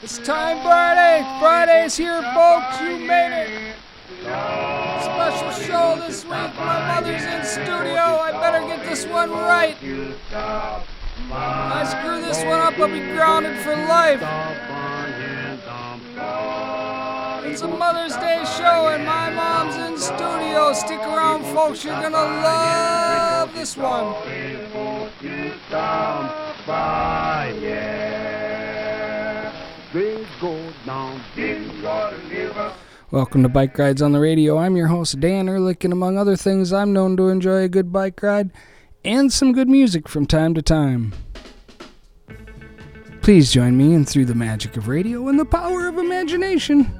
It's time Friday. Friday's here, folks. You made it. Special show this week. My mother's in studio. I better get this one right. I screw this one up, I'll be grounded for life. It's a Mother's Day show, and my mom's in studio. Stick around, folks. You're gonna love this one. Welcome to Bike Rides on the Radio. I'm your host, Dan Ehrlich, and among other things, I'm known to enjoy a good bike ride and some good music from time to time. Please join me in Through the Magic of Radio and the Power of Imagination.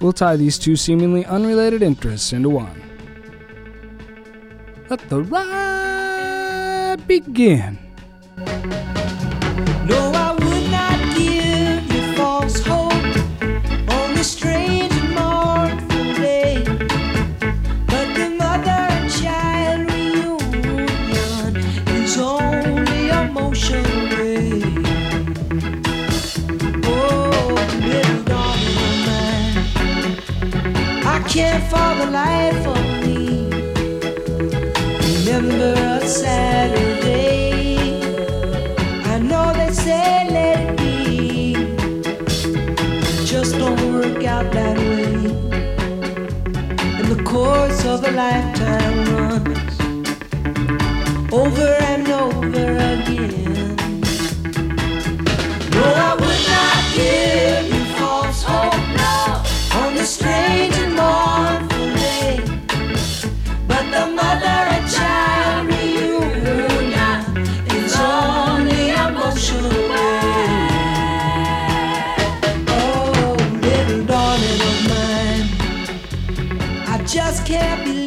We'll tie these two seemingly unrelated interests into one. Let the ride begin. Mine, for the life of me remember a Saturday. I know they say let it be, just don't work out that way. And the course of a lifetime runs over and over again. No, I would not give you false hope no, on this strange I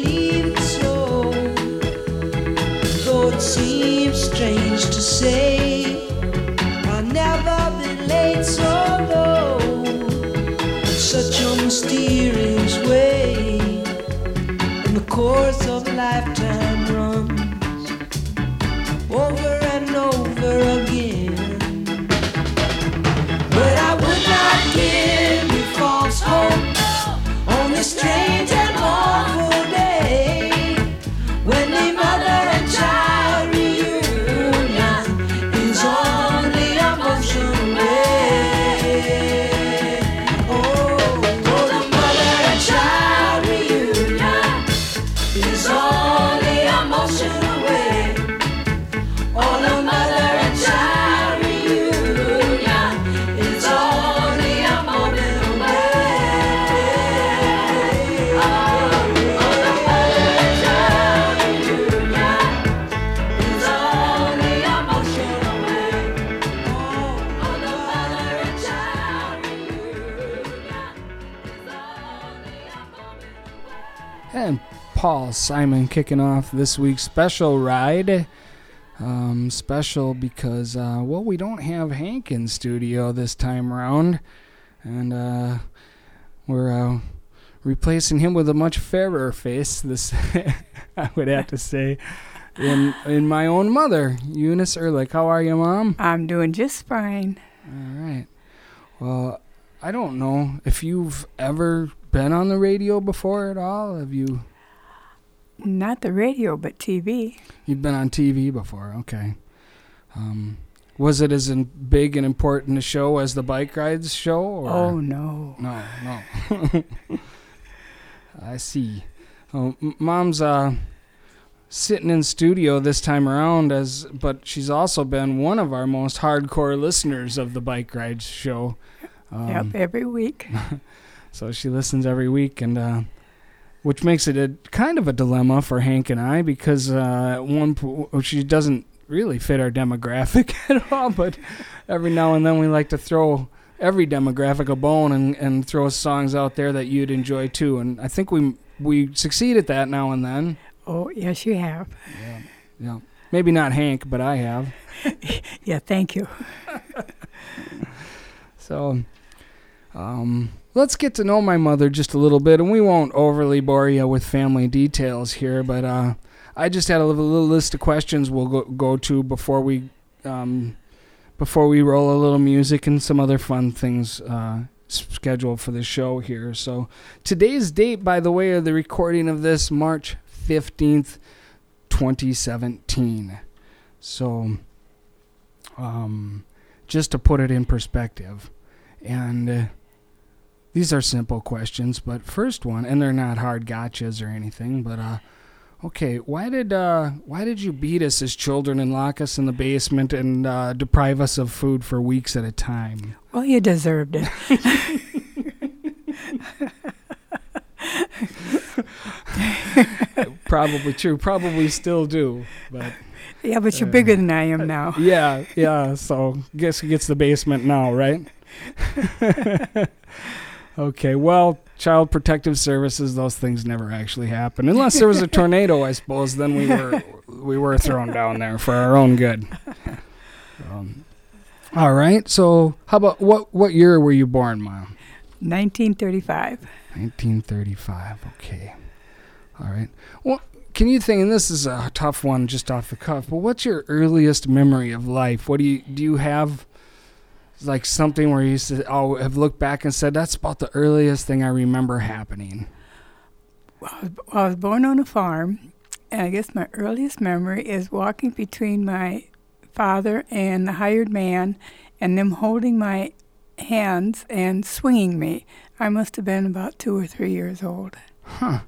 Simon kicking off this week's special ride. Um, special because, uh, well, we don't have Hank in studio this time around. And uh, we're uh, replacing him with a much fairer face, this I would have to say, in, in my own mother, Eunice Ehrlich. How are you, Mom? I'm doing just fine. All right. Well, I don't know if you've ever been on the radio before at all. Have you? Not the radio, but TV. You've been on TV before, okay. Um, was it as in big and important a show as the bike rides show? Or? Oh, no. no, no. I see. Oh, m- Mom's uh, sitting in studio this time around, as but she's also been one of our most hardcore listeners of the bike rides show. Um, yep, every week. so she listens every week, and uh, which makes it a kind of a dilemma for Hank and I because uh, one po- she doesn't really fit our demographic at all. But every now and then we like to throw every demographic a bone and, and throw songs out there that you'd enjoy too. And I think we we succeed at that now and then. Oh, yes, you have. Yeah, maybe not Hank, but I have. Yeah, thank you. So, um, let's get to know my mother just a little bit, and we won't overly bore you with family details here, but uh, I just had a little, list of questions we'll go, go to before we um, before we roll a little music and some other fun things uh, scheduled for the show here. So today's date, by the way, of the recording of this, March 15th, 2017. So um, just to put it in perspective. And uh, these are simple questions, but first one, and they're not hard gotchas or anything, but uh, okay, why did uh, why did you beat us as children and lock us in the basement and uh, deprive us of food for weeks at a time? Well, you deserved it. Probably true, probably still do, but Yeah, but you're Uh, bigger than I am now. yeah, yeah. So guess who gets the basement now, right? okay. Well, Child Protective Services, those things never actually happen unless there was a tornado. I suppose then we were we were thrown down there for our own good. Um, all right. So how about what what year were you born, Mom? 1935. 1935. Okay. All right. Well, can you think? And this is a tough one, just off the cuff. But what's your earliest memory of life? What do you do? You have like something where you said, "Oh, have looked back and said that's about the earliest thing I remember happening." Well, I was, I was born on a farm, and I guess my earliest memory is walking between my father and the hired man, and them holding my hands and swinging me. I must have been about two or three years old. Huh.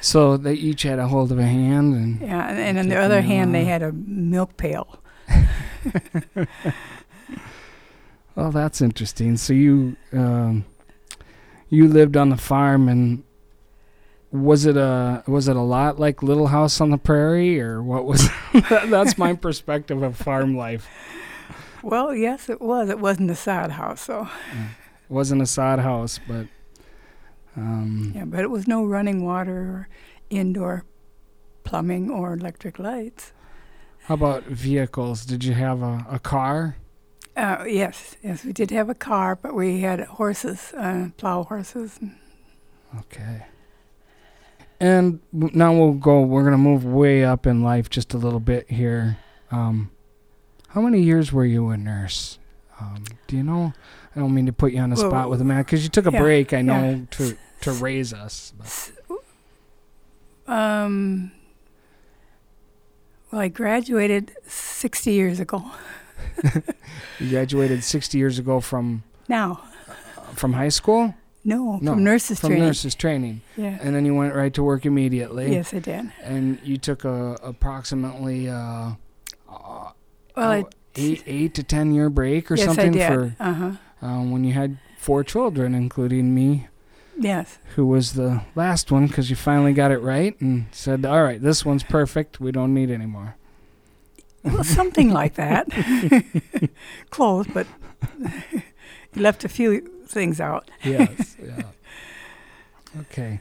So they each had a hold of a hand, and Yeah, and, and on the other hand, they had a milk pail. well, that's interesting. So you um, you lived on the farm, and was it a was it a lot like Little House on the Prairie, or what was? that's my perspective of farm life. Well, yes, it was. It wasn't a sod house, though. It wasn't a sod house, but um, Yeah, but it was no running water or indoor plumbing or electric lights. how about vehicles? Did you have a, a car? Uh, yes, yes, we did have a car, but we had horses, uh, plow horses. Okay. And w- now we'll go. We're gonna move way up in life just a little bit here. Um, how many years were you a nurse? Um, do you know? I don't mean to put you on the Well, spot with a man because you took a yeah, break. I know yeah. to to raise us. But. Um, well, I graduated 60 years ago. You graduated 60 years ago from Now, from high school. no, No, from nurses training. from training. nurses training, Yeah. and then you went right to work immediately. Yes, I did. And you took a approximately uh, uh, Well, eight eight to ten year break or yes, something I did. for uh huh. um, when you had four children, including me, Yes. who was the last one because you finally got it right and said, "All right, this one's perfect. We don't need any more." Well, something like that. Close, but you left a few things out. Yes. yeah. Okay.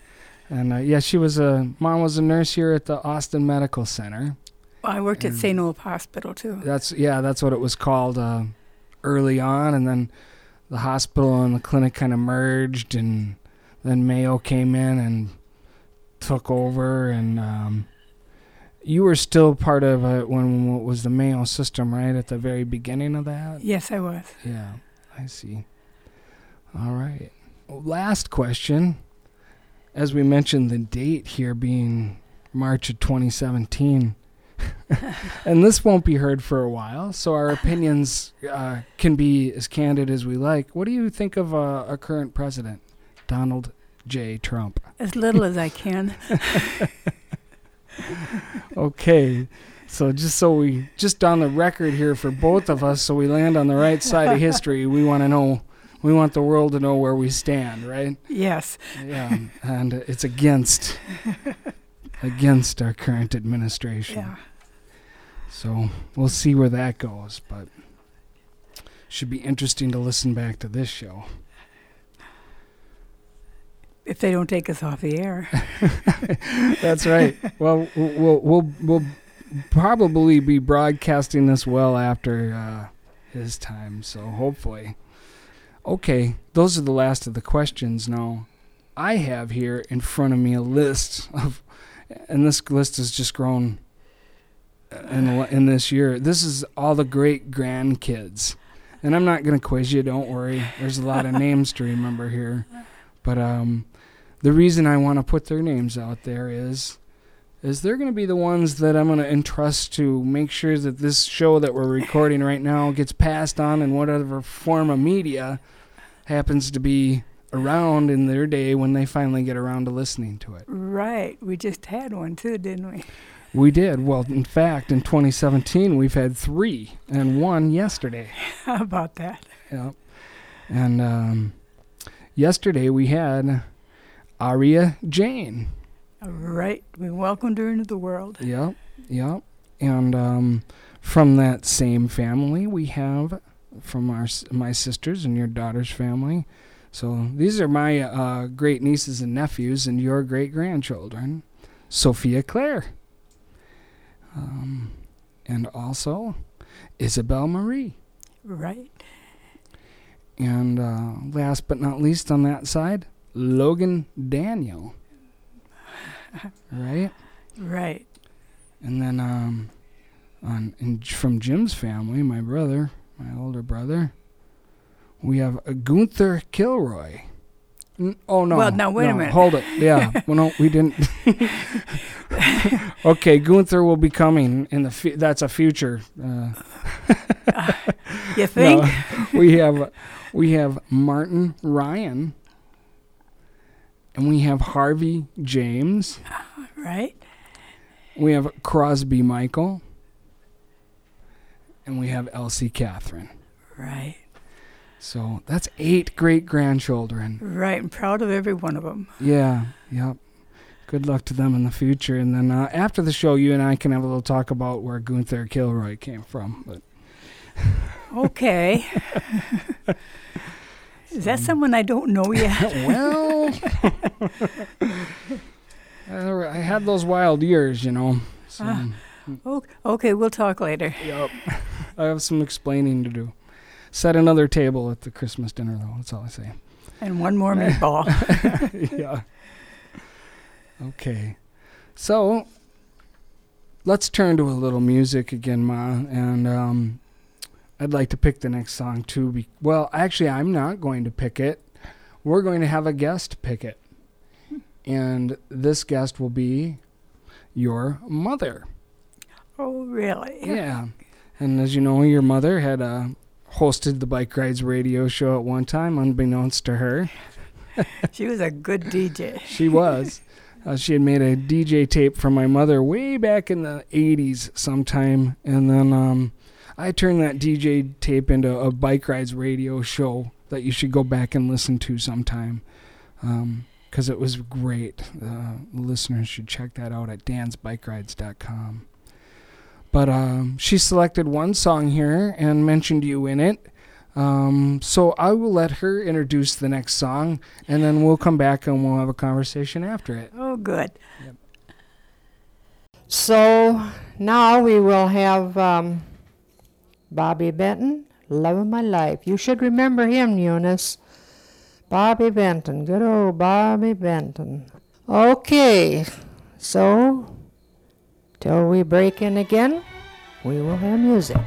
And uh, yeah, she was a mom was a nurse here at the Austin Medical Center. I worked at St. Olaf Hospital too. That's yeah, that's what it was called uh, early on, and then the hospital and the clinic kind of merged, and then Mayo came in and took over, and um, you were still part of it when it was the Mayo system, right at the very beginning of that. Yes, I was. Yeah, I see. All right. Last question. As we mentioned, the date here being March of 2017. and this won't be heard for a while, so our opinions uh, can be as candid as we like. What do you think of uh, our current president, Donald J. Trump? As little as I can. Okay, so just so we, just on the record here for both of us, so we land on the right side of history, we want to know, we want the world to know where we stand, right? Yes. Yeah, and it's against, against our current administration. Yeah. So we'll see where that goes, but should be interesting to listen back to this show. If they don't take us off the air. That's right. Well, we'll we'll we'll probably be broadcasting this well after uh, his time, so hopefully. Okay, those are the last of the questions. Now, I have here in front of me a list of, and this list has just grown in in this year. This is all the great grandkids and I'm not gonna quiz you. Don't worry. There's a lot of names to remember here, but um, the reason I want to put their names out there is, is they're gonna be the ones that I'm gonna entrust to make sure that this show that we're recording right now gets passed on in whatever form of media happens to be around in their day when they finally get around to listening to it. Right. We just had one too, didn't we? We did. Well, in fact, in 2017, we've had three and one yesterday. How about that? Yep. And um, yesterday we had Aria Jane. Right. We welcomed her into the world. Yep. Yep. And um, from that same family, we have from our my sisters and your daughter's family. So these are my uh, great nieces and nephews and your great grandchildren, Sophia Claire. Um, and also Isabel Marie. Right. And uh, last but not least on that side, Logan Daniel. right? Right. And then um, on in, from Jim's family, my brother, my older brother, we have uh, Gunther Kilroy. N- oh no! Well, now, wait a minute. Hold it. Yeah. well, no, we didn't. okay, Gunther will be coming in the. Fu- that's a future. Uh, You think? no, we have we have Martin Ryan, and we have Harvey James. Right. We have Crosby Michael, and we have Elsie Catherine. Right. So that's eight great grandchildren. Right. I'm proud of every one of them. Yeah, yep. Good luck to them in the future. And then uh, after the show, you and I can have a little talk about where Gunther Kilroy came from. But Okay. Is that someone I don't know yet? well, uh, I had those wild years, you know. So, Ah. O- okay, we'll talk later. yep. I have some explaining to do. Set another table at the Christmas dinner, though. That's all I say. And one more meatball. yeah. Okay. So let's turn to a little music again, Ma. And um, I'd like to pick the next song too. Be- well, actually, I'm not going to pick it. We're going to have a guest pick it. And this guest will be your mother. oh, really? Yeah. And as you know, your mother had uh, hosted the Bike Rides radio show at one time, unbeknownst to her. She was a good DJ. She was. Uh, she had made a DJ tape for my mother way back in the 80s sometime. And then um, I turned that DJ tape into a bike rides radio show that you should go back and listen to sometime. Because it was great. Uh, listeners should check that out at dansbikerides.com. But um, she selected one song here and mentioned you in it. Um, so I will let her introduce the next song, and then we'll come back and we'll have a conversation after it. Oh, good. So now we will have um, Bobby Vinton, Love of My Life. You should remember him, Eunice. Bobby Vinton, good old Bobby Vinton. Okay, so till we break in again, we will have music.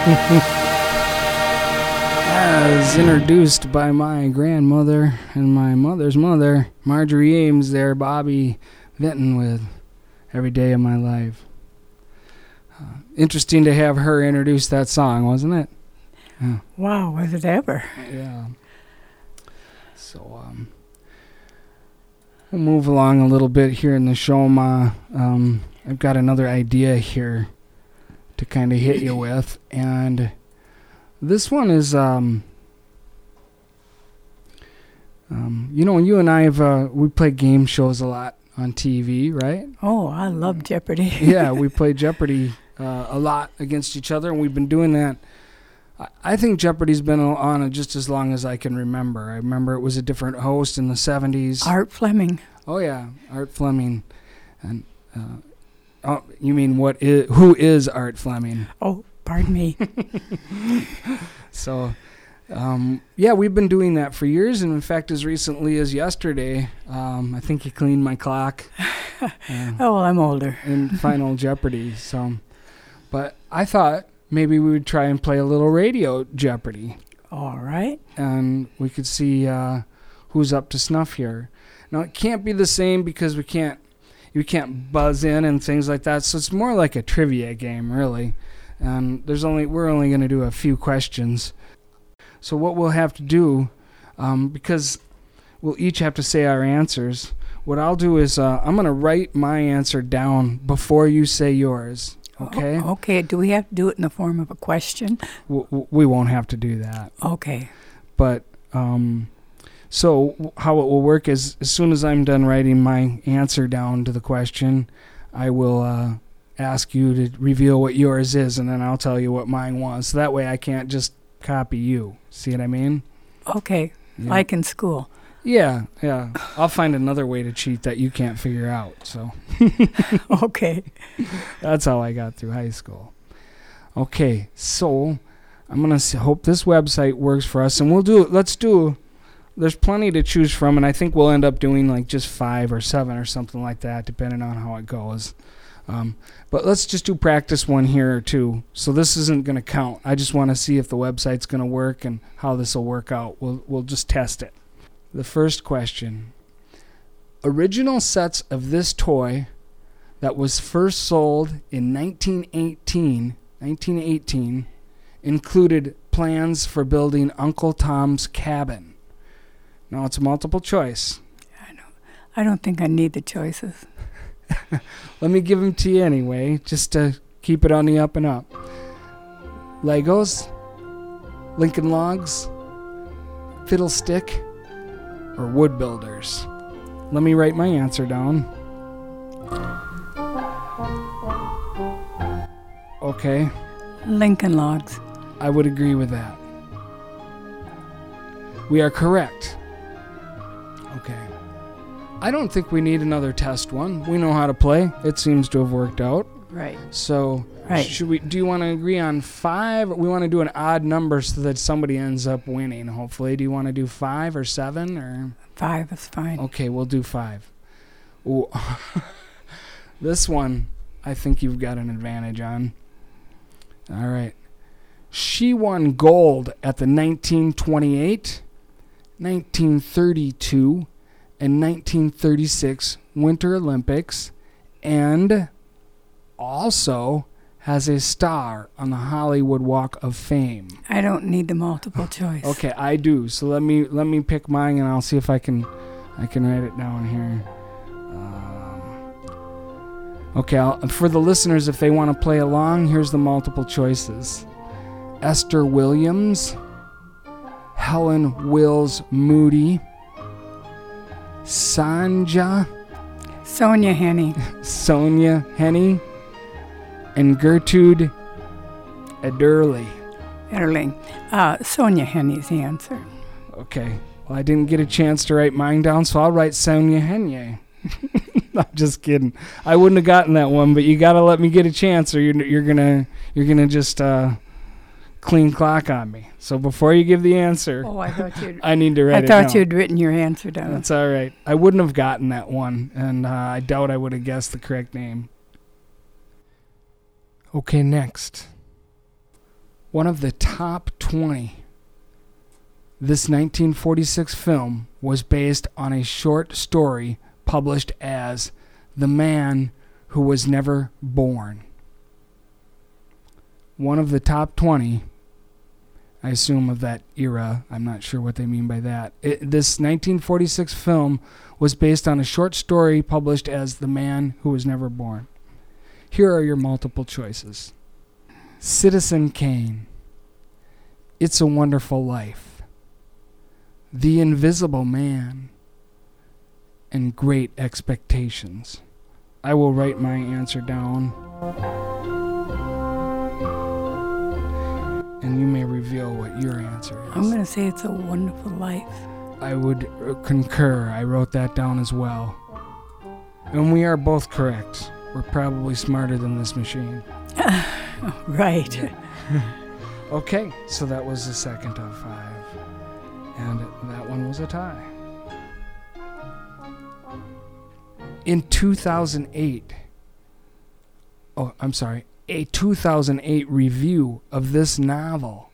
As introduced by my grandmother and my mother's mother, Marjorie Ames, there, Bobby Vinton with Every Day of My Life. Uh, interesting to have her introduce that song, wasn't it? Wow, was it ever? Yeah. So, um, we'll move along a little bit here in the show, Ma. Um, I've got another idea here to kind of hit you with, and this one is, um, um, you know, you and I have uh, we play game shows a lot on TV, right? Oh, I love Jeopardy. yeah, we play Jeopardy uh, a lot against each other, and we've been doing that. I- I think Jeopardy's been on just as long as I can remember. I remember it was a different host in the 70s. Art Fleming. Oh yeah, Art Fleming, and uh, oh, you mean what is who is Art Fleming? Oh, pardon me. So, um, yeah, we've been doing that for years, and in fact, as recently as yesterday, um, I think he cleaned my clock. uh, oh, well, I'm older. in Final Jeopardy. So, but I thought maybe we would try and play a little radio Jeopardy, All right. and we could see uh, who's up to snuff here. Now it can't be the same because we can't you can't buzz in and things like that. So it's more like a trivia game, really. And there's only we're only going to do a few questions. So what we'll have to do, um, because we'll each have to say our answers. What I'll do is uh, I'm going to write my answer down before you say yours. Okay? O- okay. Do we have to do it in the form of a question? W- w- we won't have to do that. Okay. But um, so how it will work is as soon as I'm done writing my answer down to the question, I will uh, ask you to reveal what yours is, and then I'll tell you what mine was. So that way I can't just copy you. See what I mean? Okay. Yeah. Like in school. yeah, yeah. I'll find another way to cheat that you can't figure out. So okay. that's how I got through high school. Okay, so I'm gonna s- hope this website works for us, and we'll do. Let's do. There's plenty to choose from, and I think we'll end up doing like just five or seven or something like that, depending on how it goes. Um, but let's just do practice one here or two. So this isn't gonna count. I just want to see if the website's gonna work and how this will work out. We'll we'll just test it. The first question. Original sets of this toy that was first sold in 1918, 1918 included plans for building Uncle Tom's cabin. Now it's a multiple choice. I don't, I don't think I need the choices. Let me give them to you anyway, just to keep it on the up and up. Legos, Lincoln Logs, Fiddlestick, or Wood Builders. Let me write my answer down. Okay, Lincoln Logs. I would agree with that. We are correct. Okay. I don't think we need another test one. We know how to play. It seems to have worked out. Right. So, Right. should we? Do you want to agree on five? We want to do an odd number so that somebody ends up winning. Hopefully, do you want to do five or seven or? Five is fine. Okay, we'll do five. This one, I think you've got an advantage on. All right. She won gold at the 1928, 1932, and 1936 Winter Olympics and also has a star on the Hollywood Walk of Fame. I don't need the multiple choice. Okay, I do. So let me let me pick mine, and I'll see if I can I can write it down here. Um, okay, I'll, for the listeners, if they want to play along, here's the multiple choices: Esther Williams, Helen Wills Moody, Sanja, Sonja Henie. Sonja Henie, and Gertrude Ederle. Erling. Uh, Sonja Henie's the answer. Okay. Well, I didn't get a chance to write mine down, so I'll write Sonja Henie. I'm just kidding. I wouldn't have gotten that one, but you gotta let me get a chance, or you're you're gonna you're gonna just uh, clean clock on me. So before you give the answer, Oh, I thought you'd. I need to write it. I thought you'd written your answer down. That's all right. I wouldn't have gotten that one, and uh, I doubt I would have guessed the correct name. Okay, next. one of the top 20. This 1946 film was based on a short story published as The Man Who Was Never Born. One of the top 20, I assume of that era. I'm not sure what they mean by that. It, this 1946 film was based on a short story published as The Man Who Was Never Born. Here are your multiple choices Citizen Kane, It's a Wonderful Life, The Invisible Man, and Great Expectations. I will write my answer down. And you may reveal what your answer is. I'm going to say it's a wonderful life. I would uh, concur. I wrote that down as well. And we are both correct. We're probably smarter than this machine. Right. Okay, so that was the second of five. And that one was a tie. In 2008, oh, I'm sorry, a 2008 review of this novel,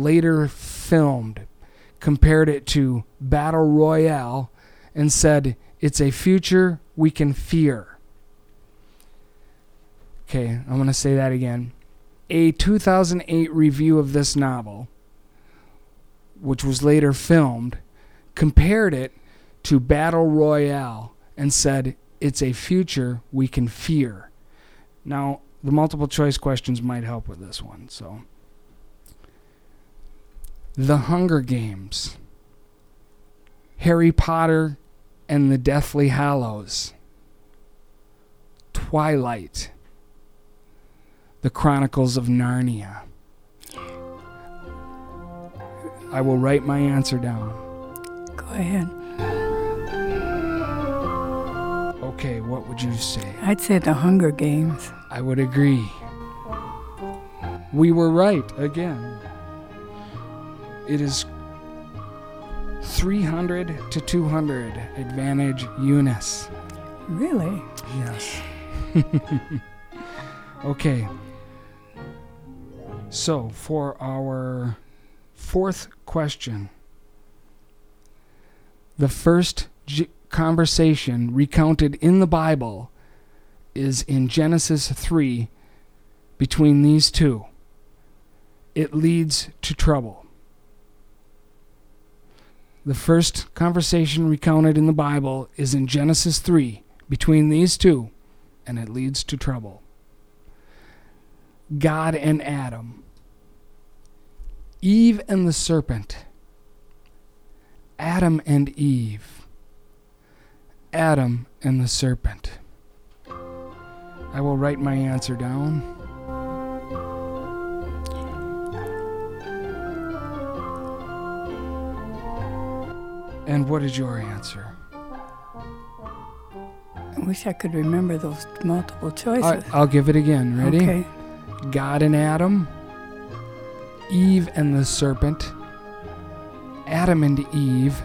later filmed, compared it to Battle Royale and said it's a future we can fear. Okay, I'm going to say that again. A 2008 review of this novel, which was later filmed, compared it to Battle Royale and said it's a future we can fear. Now, the multiple choice questions might help with this one. So, The Hunger Games, Harry Potter and the Deathly Hallows, Twilight, The Chronicles of Narnia. I will write my answer down. Go ahead. Okay, what would you say? I'd say the Hunger Games. I would agree. We were right again. It is 300 to 200 advantage Eunice. Really? Yes. okay. So, for our fourth question, the first G- conversation recounted in the Bible is in Genesis 3 between these two. It leads to trouble. The first conversation recounted in the Bible is in Genesis 3 between these two, and it leads to trouble. God and Adam, Eve and the serpent, Adam and Eve, Adam and the serpent. I will write my answer down. And what is your answer? I wish I could remember those multiple choices. Right, I'll give it again. Ready? Okay. God and Adam, Eve and the serpent, Adam and Eve,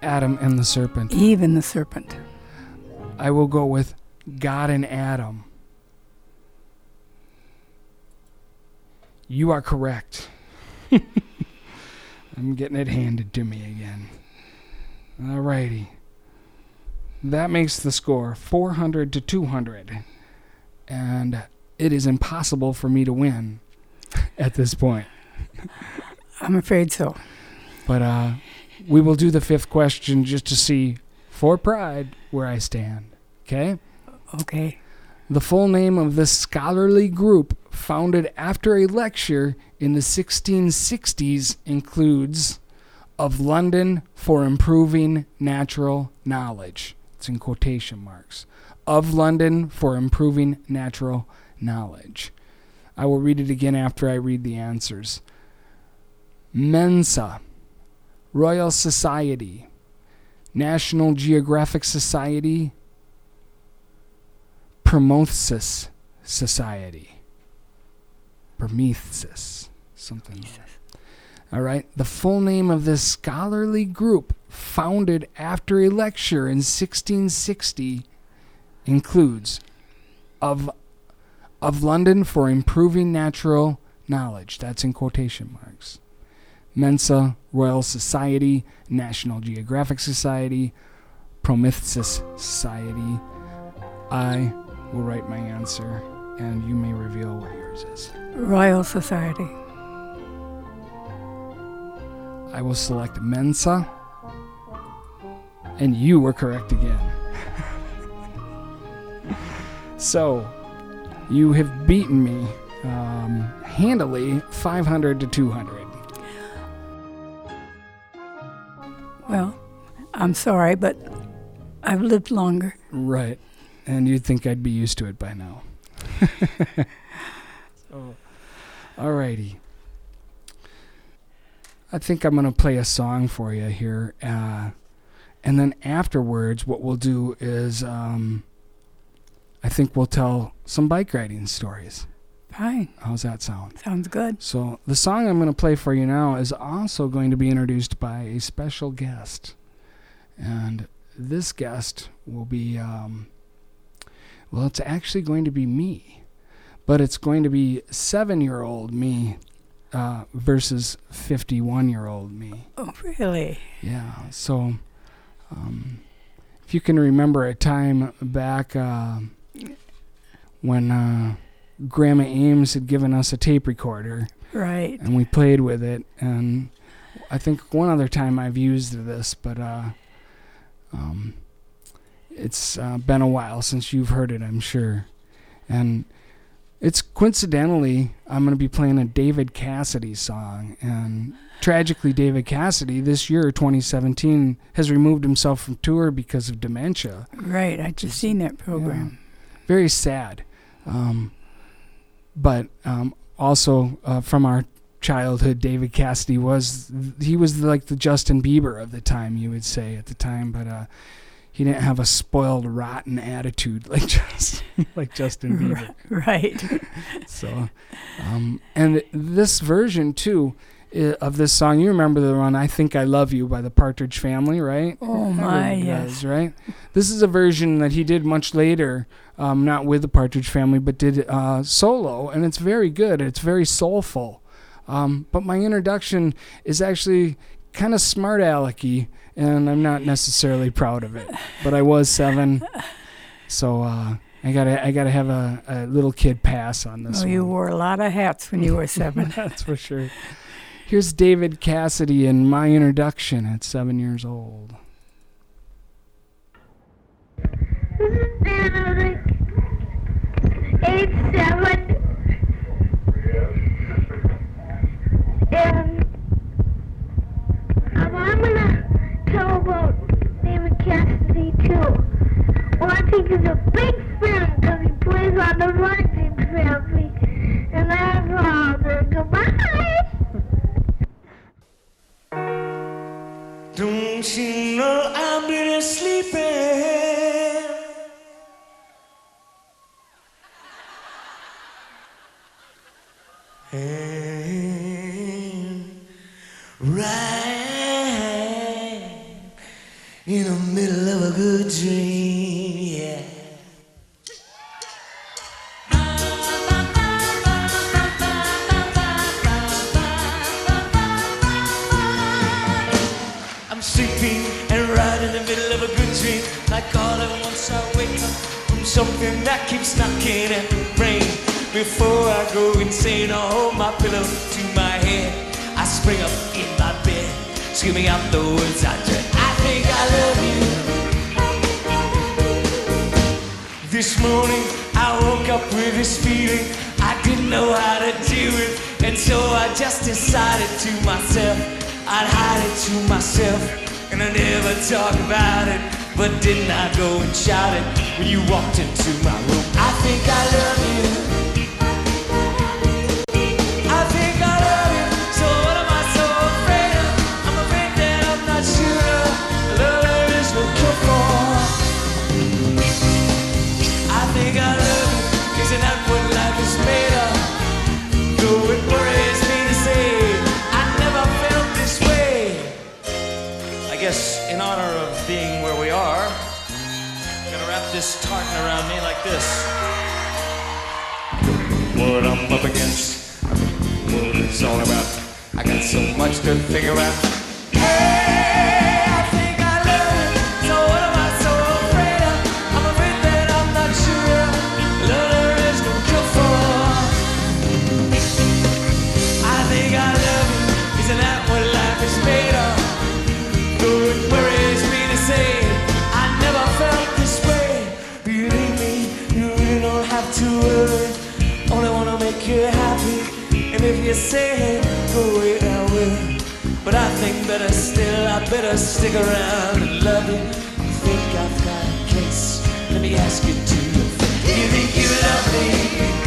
Adam and the serpent. Eve and the serpent. I will go with God and Adam. You are correct. I'm getting it handed to me again. Alrighty. That makes the score 400 to 200. And it is impossible for me to win at this point. I'm afraid so. But uh, we will do the fifth question just to see, for pride, where I stand. Okay? Okay. The full name of this scholarly group, founded after a lecture in the 1660s, includes Of London for Improving Natural Knowledge. It's in quotation marks. Of London for Improving Natural Knowledge. I will read it again after I read the answers. Mensa, Royal Society, National Geographic Society, Prometheus Society. Prometheus. Something. that. All right. The full name of this scholarly group, founded after a lecture in 1660, includes of of London for Improving Natural knowledge. That's in quotation marks. Mensa, Royal Society, National Geographic Society, Prometheus Society. I will write my answer, and you may reveal what yours is. Royal Society. I will select Mensa, and you were correct again. so, you have beaten me um, handily 500 to 200. Well, I'm sorry, but I've lived longer. Right. And you'd think I'd be used to it by now. so, alrighty. I think I'm going to play a song for you here. Uh, and then afterwards, what we'll do is um, I think we'll tell some bike riding stories. Fine. How's that sound? Sounds good. So, the song I'm going to play for you now is also going to be introduced by a special guest. And this guest will be, um, well, it's actually going to be me, but it's going to be seven year old me uh, versus 51 year old me. Oh, really? Yeah. So, um, if you can remember a time back uh, when uh, Grandma Ames had given us a tape recorder Right. and we played with it, and I think one other time I've used this, but uh, um, it's uh, been a while since you've heard it, I'm sure, and it's coincidentally I'm going to be playing a David Cassidy song, and tragically David Cassidy this year 2017 has removed himself from tour because of dementia. Right. I just seen that program. Very sad, um, but um, also uh, from our childhood, David Cassidy was he was like the Justin Bieber of the time, you would say at the time, but uh, he didn't have a spoiled, rotten attitude like just like Justin Bieber. Right. So, um, and this version too of this song, you remember the one "I Think I Love You" by the Partridge Family, right? Oh, my, yes. right? This is a version that he did much later, um, not with the Partridge Family, but did uh, solo, and it's very good. It's very soulful. Um, but my introduction is actually kind of smart alecky, and I'm not necessarily proud of it. But I was seven, so uh, I gotta I gotta have a, a little kid pass on this Oh, one. you wore a lot of hats when you were seven. That's for sure. Here's David Cassidy in my introduction at seven years old. eight seven and I'm gonna tell about David Cassidy too. Well, I think he's a big fan because he plays on the Rising Family, and that's all. Then goodbye. Don't you know I've been sleeping? And eh. Dream, yeah. I'm sleeping and right in the middle of a good dream. Like all at once I wake up from something that keeps knocking at the brain. Before I go insane, I hold my pillow to my head. I spring up in my bed, screaming out the words I dread. I think I love you. This morning I woke up with this feeling I didn't know how to deal with, and so I just decided to myself I'd hide it to myself, and I never talk about it. But didn't I go and shout it when you walked into my room? I think I love you. this tartan around me like this. What I'm up against, what it's all about. I got so much to figure out. Wanna make you happy. And if you say oh, go away, I will. But I think better still, I better stick around and love you. You think I've got a case? Let me ask you to your face. You think you love me?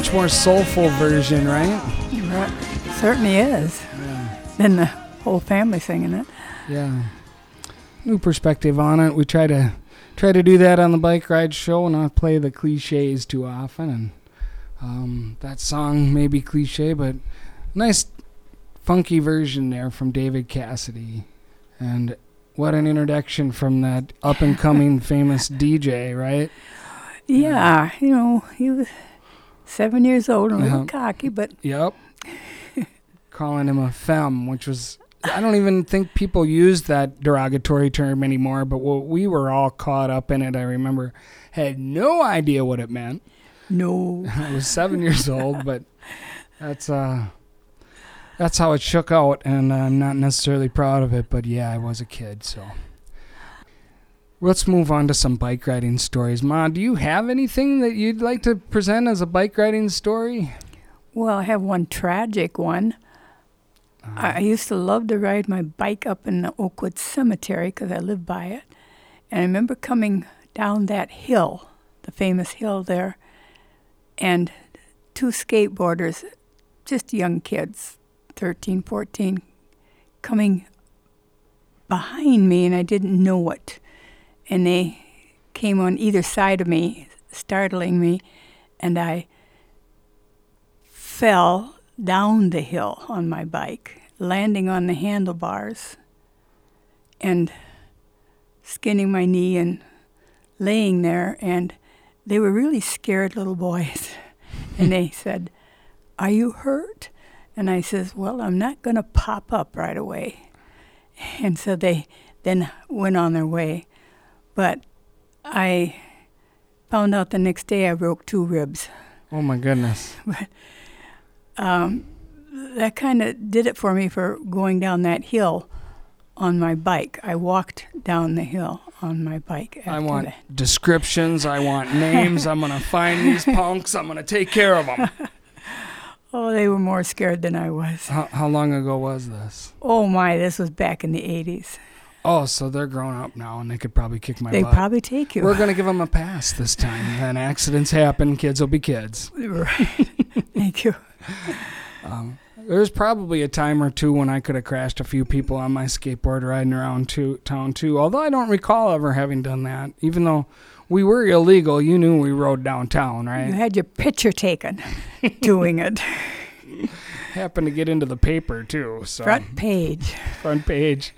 Much more soulful version, right? Right. Certainly is. Then the whole family singing it. Yeah. New perspective on it. We try to try to do that on the bike ride show, and not play the cliches too often. And um, that song may be cliche, but nice funky version there from David Cassidy. And what an introduction from that up and coming famous DJ, right? Yeah, you know, he was seven years old and a little Uh-huh. cocky, but Yep. Calling him a femme, which was I don't even think people use that derogatory term anymore, but what we were all caught up in it. I remember had no idea what it meant. no. I was seven years old, but that's uh that's how it shook out, and I'm not necessarily proud of it. But yeah, I was a kid, so. Let's move on to some bike riding stories. Ma, do you have anything that you'd like to present as a bike riding story? Well, I have one tragic one. I I used to love to ride my bike up in the Oakwood Cemetery because I lived by it. And I remember coming down that hill, the famous hill there, and two skateboarders, just young kids, 13, 14, coming behind me, and I didn't know it. And they came on either side of me, startling me, and I fell down the hill on my bike, landing on the handlebars and skinning my knee and laying there. And they were really scared little boys. and they said, Are you hurt? And I says, Well, I'm not going to pop up right away. And so they then went on their way. But I found out the next day I broke two ribs Oh my goodness. but um, that kind of did it for me for going down that hill on my bike. I walked down the hill on my bike. I want that. descriptions. I want names. I'm gonna find these punks. I'm gonna take care of them. Oh, they were more scared than I was. How, how long ago was this? Oh my, this was back in the 80s. Oh, so they're grown up now, and they could probably kick my butt. They butt. probably take you. We're gonna give them a pass this time. And accidents happen. Kids will be kids. right. Thank you. Um, there's probably a time or two when I could have crashed a few people on my skateboard riding around to, town too. Although I don't recall ever having done that. Even though we were illegal, you knew we rode downtown, right? You had your picture taken doing it. Happened to get into the paper too. So Front page. front page.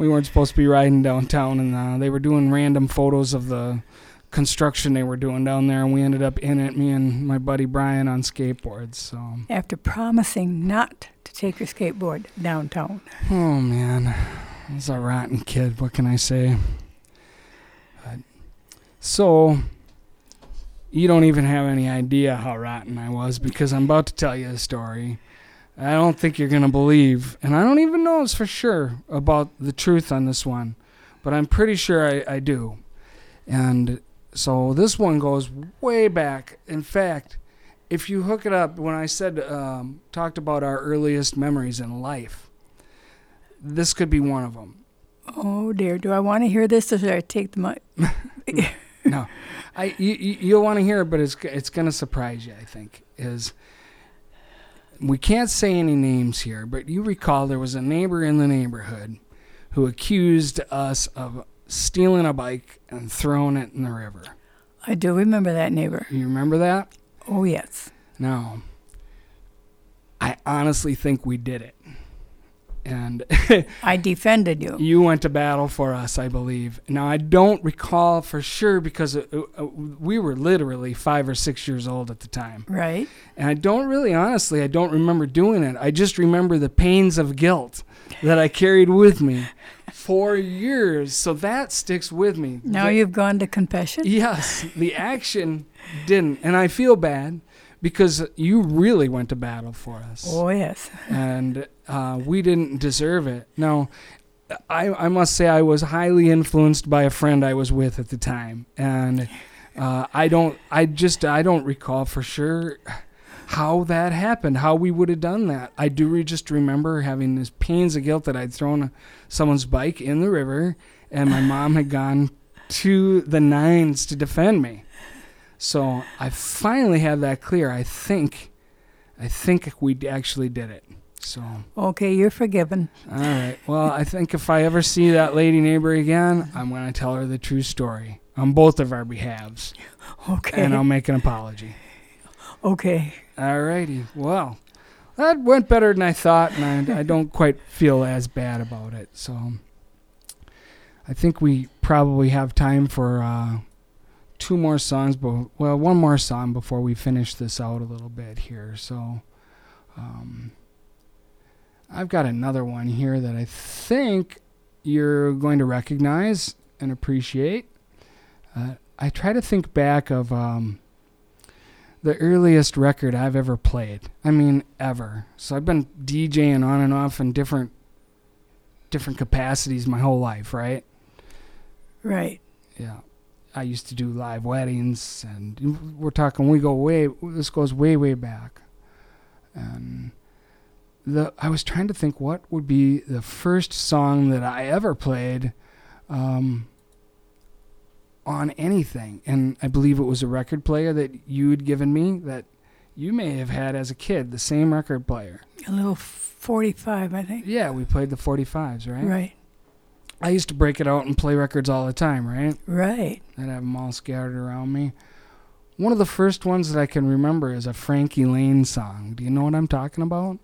We weren't supposed to be riding downtown, and uh, they were doing random photos of the construction they were doing down there, and we ended up in it, me and my buddy Brian on skateboards. So, After promising not to take your skateboard downtown. oh man, I was a rotten kid. What can I say? But, so, you don't even have any idea how rotten I was because I'm about to tell you a story. I don't think you're going to believe, and I don't even know it's for sure about the truth on this one, but I'm pretty sure I, I do. And so this one goes way back. In fact, if you hook it up, when I said, um, talked about our earliest memories in life, this could be one of them. Oh dear, do I want to hear this or should I take the mic? no, I you, you- you'll want to hear it, but it's it's gonna surprise you. I think is we can't say any names here, but you recall there was a neighbor in the neighborhood who accused us of stealing a bike and throwing it in the river. I do remember that neighbor. You remember that? Oh, yes. No. I honestly think we did it. And I defended you. you went to battle for us, I believe. Now, I don't recall for sure because uh, uh, we were literally five or six years old at the time. Right? And I don't really, honestly, I don't remember doing it. I just remember the pains of guilt that I carried with me for years. So that sticks with me. Now The- you've gone to confession? Yes, the action didn't. And I feel bad because you really went to battle for us. Oh, yes. And uh, we didn't deserve it. Now, I, I must say I was highly influenced by a friend I was with at the time. And uh, I don't, I just, I don't recall for sure how that happened, how we would have done that. I do re- just remember having this pains of guilt that I'd thrown someone's bike in the river and my mom had gone to the nines to defend me. So I finally have that clear. I think, I think we actually did it. So Okay, you're forgiven. all right. Well, I think if I ever see that lady neighbor again, I'm going to tell her the true story on both of our behalves, Okay. and I'll make an apology. okay. All righty. Well, that went better than I thought, and I, I don't quite feel as bad about it. So I think we probably have time for uh, two more songs, but well, one more song before we finish this out a little bit here. So um, I've got another one here that I think you're going to recognize and appreciate. Uh, I try to think back of. Um, the earliest record I've ever played. I mean, ever. So I've been DJing on and off in different different capacities my whole life, right? Right. Yeah. I used to do live weddings and we're talking we go way this goes way way back. And the I was trying to think what would be the first song that I ever played um on anything. And I believe it was a record player that you'd given me that you may have had as a kid, the same record player. A little 45, I think. Yeah, we played the 45s, right? Right. I used to break it out and play records all the time, right? Right. I'd have them all scattered around me. One of the first ones that I can remember is a Frankie Laine song. Do you know what I'm talking about?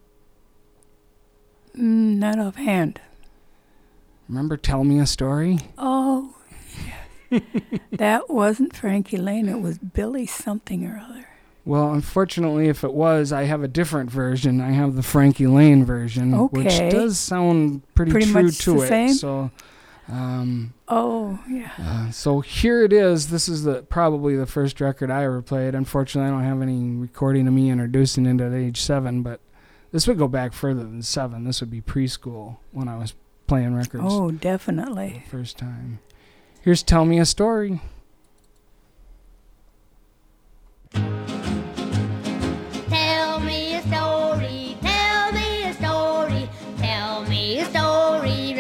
Mm, not offhand. Remember Tell Me a Story? Oh, yeah. that wasn't Frankie Laine. It was Billy something or other. Well, unfortunately, if it was, I have a different version. I have the Frankie Laine version, Okay. which does sound pretty, Pretty true much to the it. same? So, um, Oh, yeah. uh, so here it is. This is the probably the first record I ever played. Unfortunately, I don't have any recording of me introducing it at age seven, but this would go back further than seven. This would be preschool when I was playing records Oh, for definitely. the first time. Here's "Tell Me a Story."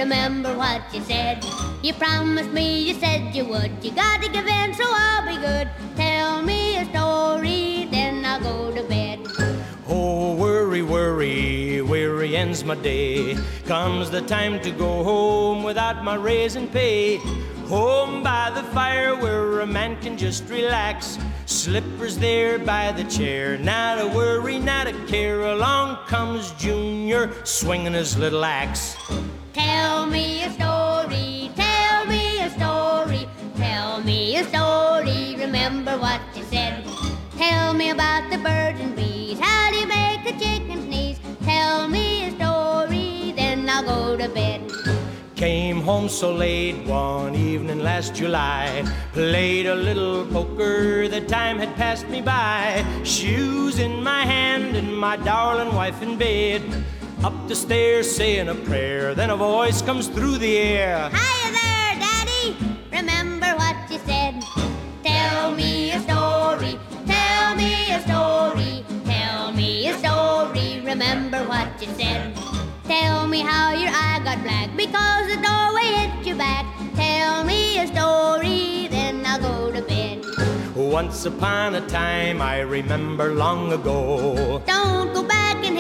Remember what you said. You promised me, you said you would. You gotta give in, so I'll be good. Tell me a story, then I'll go to bed. Oh, worry, worry, weary ends my day. Comes the time to go home without my raise in pay. Home by the fire where a man can just relax. Slippers there by the chair, not a worry, not a care. Along comes Junior swinging his little axe. Tell me a story, tell me a story, tell me a story. Remember what you said. Tell me about the birds and bees. How do you make a chicken sneeze? Tell me a story, then I'll go to bed. Came home so late one evening last July. Played a little poker, the time had passed me by. Shoes in my hand and my darling wife in bed. Up the stairs saying a prayer, then a voice comes through the air. Hiya there, Daddy. Remember what you said. Tell me a story. Tell me a story. Tell me a story. Remember what you said. Tell me how your eye got black because the doorway hit you back. Tell me a story, then I'll go to bed. Once upon a time, I remember long ago. Don't go back in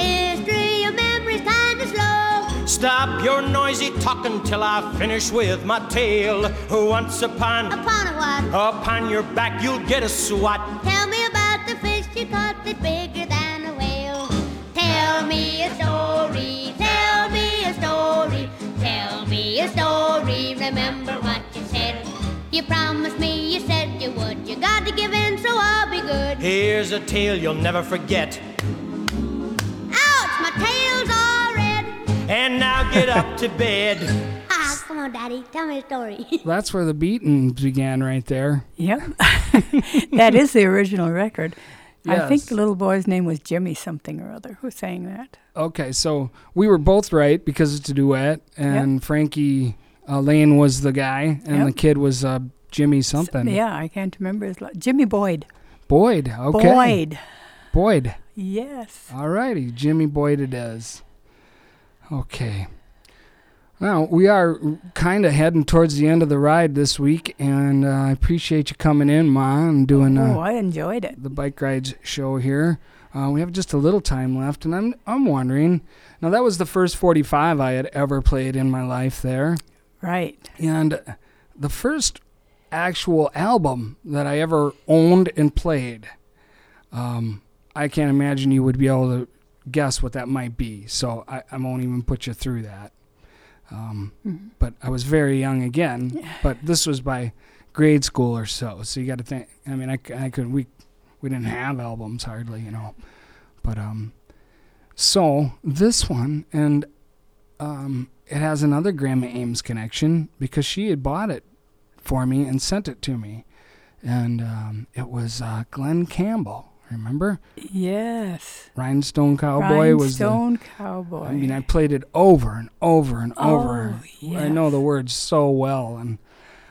Stop your noisy talking till I finish with my tale. Once upon, Upon a what? upon your back, you'll get a swat. Tell me about the fish you caught that's bigger than a whale. Tell me a story, tell me a story, tell me a story. Remember what you said. You promised me, you said you would. You got to give in, so I'll be good. Here's a tale you'll never forget. And now get up to bed. Ah, come on, Daddy, tell me a story. That's where the beating began, right there. Yep. that is the original record. I think the little boy's name was Jimmy something or other who sang that. Okay, so we were both right because it's a duet, and Frankie uh, Laine was the guy, and Yep. the kid was uh, Jimmy something. Yeah, I can't remember his last Jimmy Boyd. Boyd. Okay. Boyd. Boyd. Yes. All righty, Jimmy Boyd it is. Okay. Now, we are kind of heading towards the end of the ride this week, and uh, I appreciate you coming in, Ma, and doing oh, uh, I enjoyed it. the Bike Rides show here. Uh, we have just a little time left, and I'm, I'm wondering now, that was the first 45 I had ever played in my life there, Right. and the first actual album that I ever owned and played. Um, I can't imagine you would be able to guess what that might be, so I, I won't even put you through that. Um, Mhm. But I was very young again. But this was by grade school or so, so you got to think. I mean, I, I could we we didn't have albums hardly, you know. But um, so this one and um, it has another Grandma Ames connection because she had bought it for me and sent it to me, and um, it was uh, Glen Campbell. Remember, Yes. Rhinestone Cowboy was the. Rhinestone Cowboy. I mean, I played it over and over and over. Oh, I know the words so well, and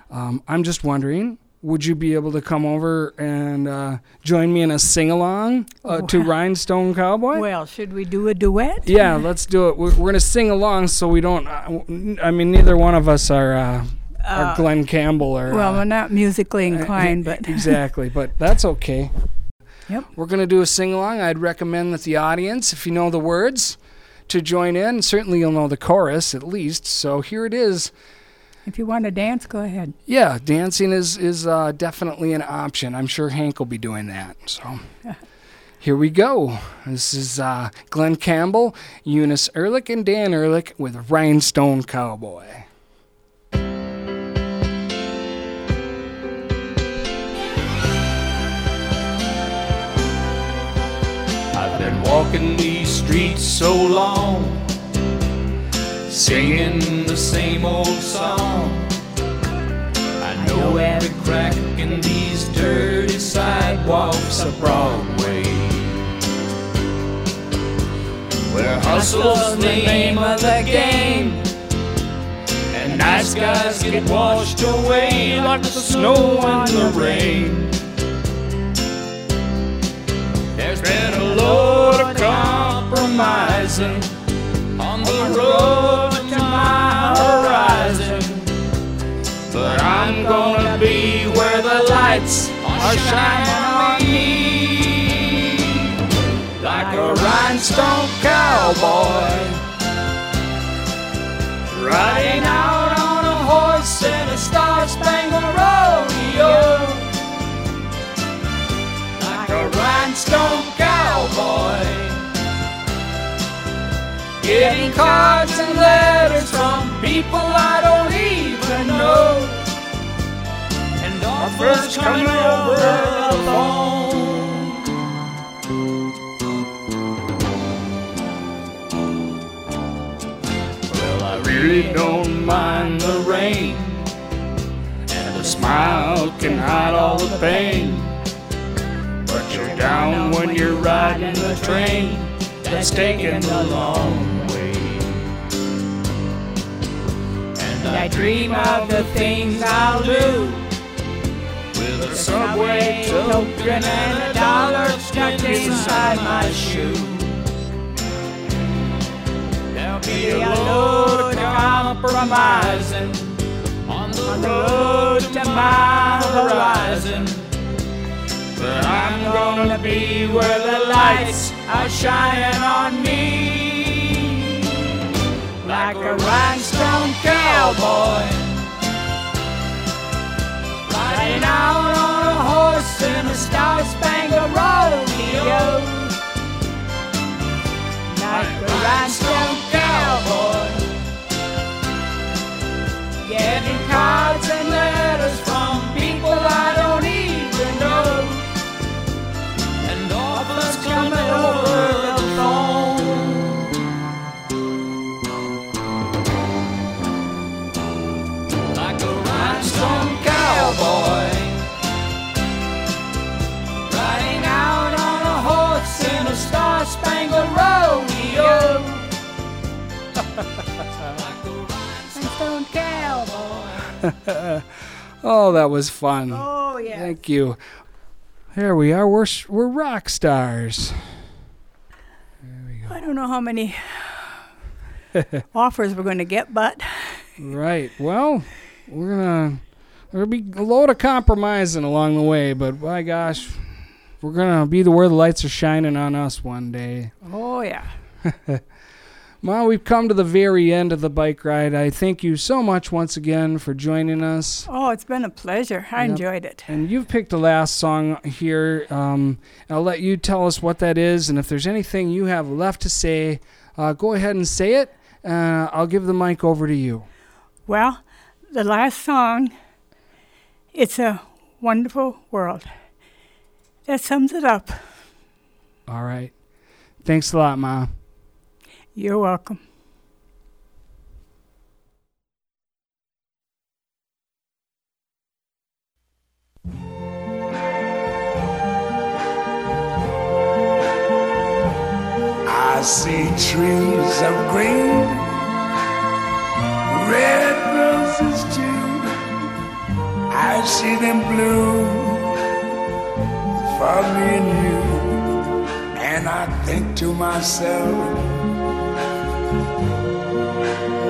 um, I'm just wondering, would you be able to come over and uh, join me in a sing along uh, to Rhinestone Cowboy? Well, should we do a duet? yeah, let's do it. We're, we're gonna sing along, so we don't. Uh, I mean, neither one of us are uh, are Uh, Glen Campbell or. Well, uh, we're not musically uh, inclined, e- but exactly, but that's okay. Yep. We're gonna do a sing along. I'd recommend that the audience, if you know the words, to join in. Certainly, you'll know the chorus at least. So here it is. if you want to dance, go ahead. Yeah, dancing is is uh, definitely an option. I'm sure Hank will be doing that. So here we go. This is uh, Glen Campbell, Eunice Ehrlich, and Dan Ehrlich with Rhinestone Cowboy. Walking these streets so long, singing the same old song. I know every crack in these dirty sidewalks of Broadway. Where hustle's the name of the game, and nice guys get washed away like the snow and the rain. There's been a load of compromising on the road to my horizon. But I'm gonna be where the lights are shining on me. Like a rhinestone cowboy. Riding out on a horse in a star-spangled rodeo like a rhinestone Getting cards and letters from people I don't even know. And offers coming over the phone. Well, I really don't mind the rain. And a smile can hide all the pain. But you're down when you're riding the train that's taking the long And I dream of the things I'll do with a subway token and a dollar stuck inside my shoe. There'll be a load of compromising on the road to my horizon. But I'm gonna be where the lights are shining on me. Like a rhinestone cowboy. Riding out on a horse in a star-spangled rodeo. Like a rhinestone cowboy. Getting cards Oh, that was fun. Oh, yeah. Thank you. There we are. We're we're rock stars. I don't know how many offers we're going to get, but Right. Well, we're gonna there'll be a load of compromising along the way, but by gosh, we're gonna be the where the lights are shining on us one day. oh, yeah. Well, we've come to the very end of the bike ride. I thank you so much once again for joining us. Oh, it's been a pleasure. I Yep. enjoyed it. And you've picked the last song here. Um, I'll let you tell us what that is, and if there's anything you have left to say, uh, go ahead and say it. Uh, I'll give the mic over to you. Well, the last song, It's a Wonderful World. That sums it up. All right. Thanks a lot, Ma. You're welcome. I see trees of green, red roses too. I see them bloom for me and you. And I think to myself,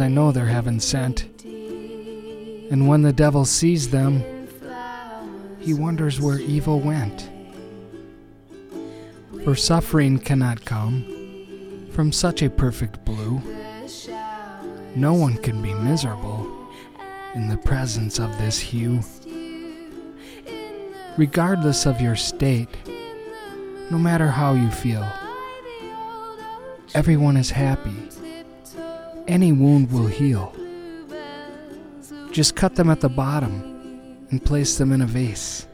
I know they're heaven sent. And when the devil sees them, he wonders where evil went. For suffering cannot come from such a perfect blue. No one can be miserable in the presence of this hue. Regardless of your state, no matter how you feel, everyone is happy. Any wound will heal. Just cut them at the bottom and place them in a vase.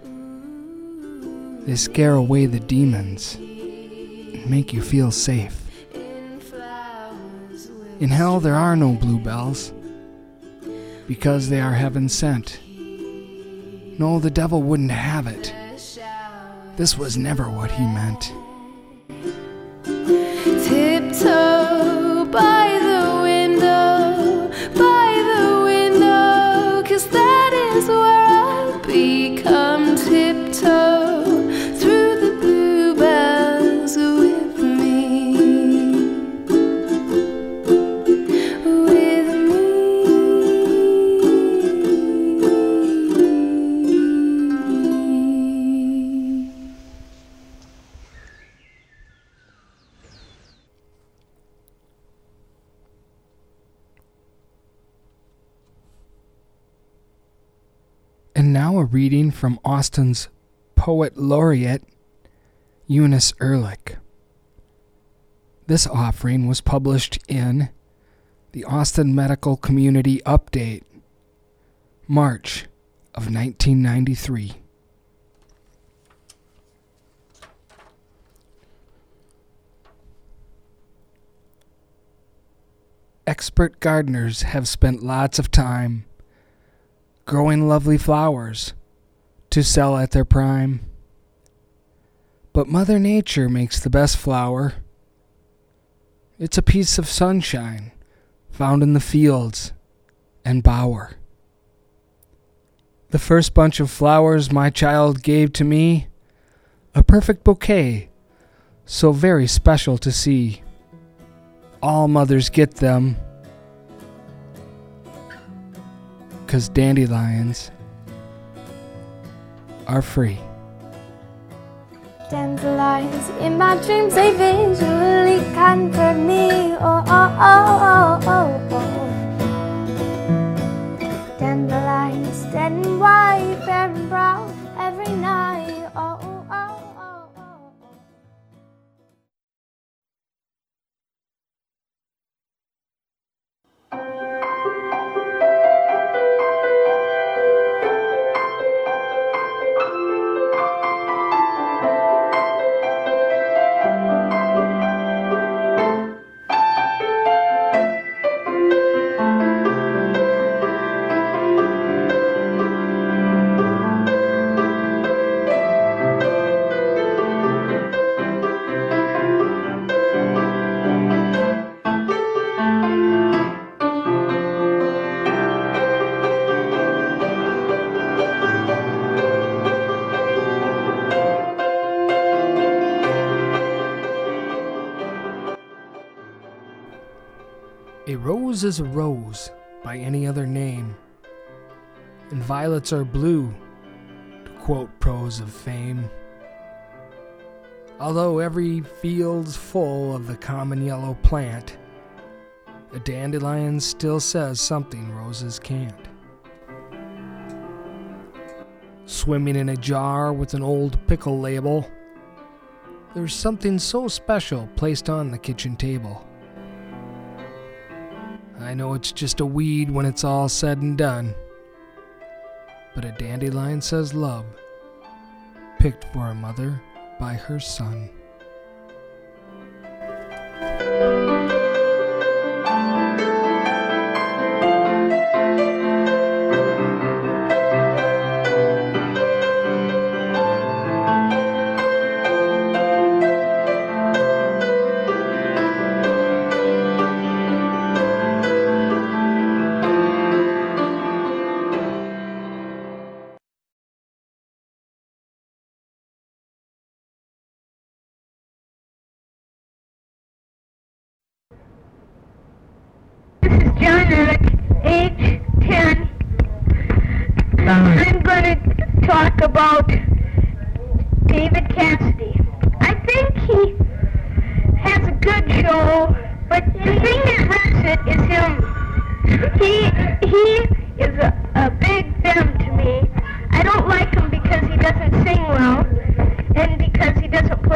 They scare away the demons and make you feel safe. In hell, there are no bluebells because they are heaven sent. No, the devil wouldn't have it. This was never what he meant. Tiptoe by reading from Austin's poet laureate, Eunice Ehrlich. This offering was published in the Austin Medical Community Update, March of 1993. Expert gardeners have spent lots of time growing lovely flowers to sell at their prime. But Mother Nature makes the best flower. It's a piece of sunshine found in the fields and bower. The first bunch of flowers my child gave to me, a perfect bouquet, so very special to see. All mothers get them, 'cause dandelions are free. Dandelions in my dreams, they visually comfort me. Oh, oh, oh, oh, oh, oh. Dandelions, and white, and brown, every night. Oh, oh, oh, Is a rose by any other name, and violets are blue, to quote prose of fame. Although every field's full of the common yellow plant, a dandelion still says something roses can't. Swimming in a jar with an old pickle label, there's something so special placed on the kitchen table. I know it's just a weed when it's all said and done, but a dandelion says love, picked for a mother by her son.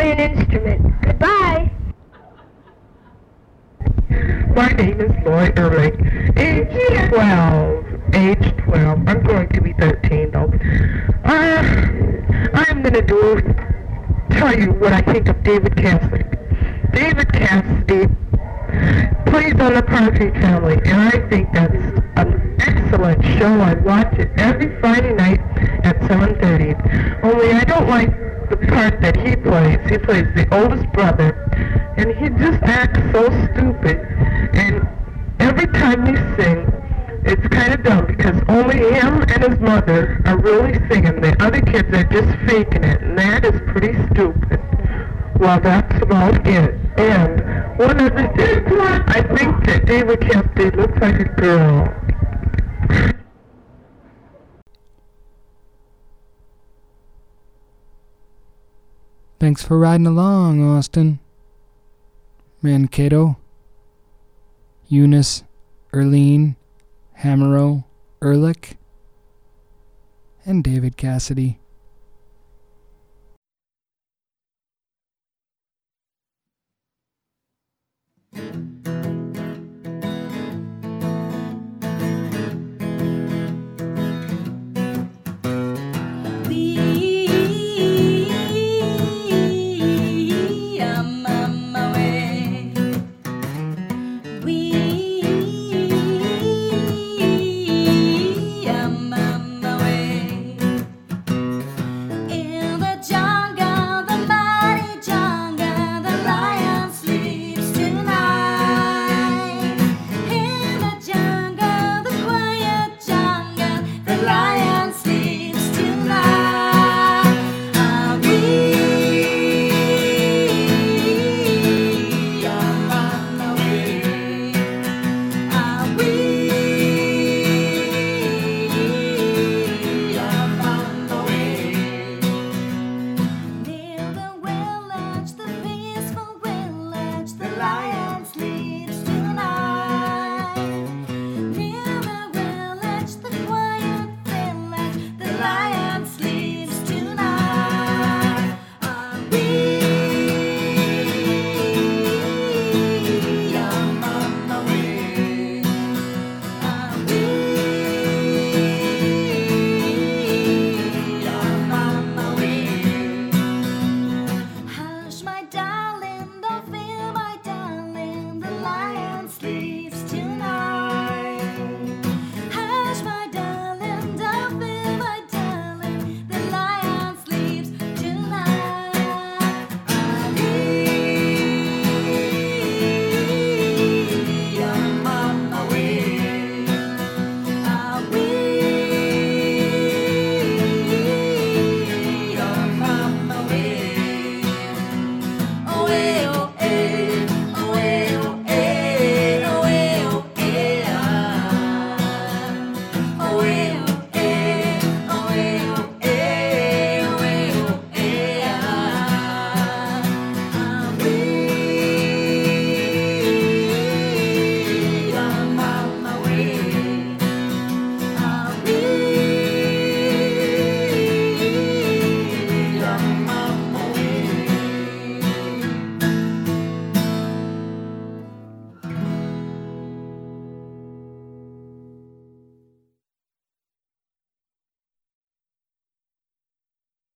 Play an instrument. Goodbye. My name is Lloyd Ehrlich, age 12. Age 12. I'm going to be 13 though. Uh, I'm going to do, tell you what I think of David Cassidy. David Cassidy plays on the Partridge Family, and I think that's an excellent show. I watch it every Friday night at 7.30. Only I don't like the part that he plays. He plays the oldest brother, and he just acts so stupid. And every time he sings, it's kind of dumb because only him and his mother are really singing. The other kids are just faking it, and that is pretty stupid. Well, that's about it. And one other thing, I think that David Cassidy looks like a girl. Thanks for riding along, Austin. Mankato, Eunice, Erlene, Hamero, Ehrlich, and David Cassidy.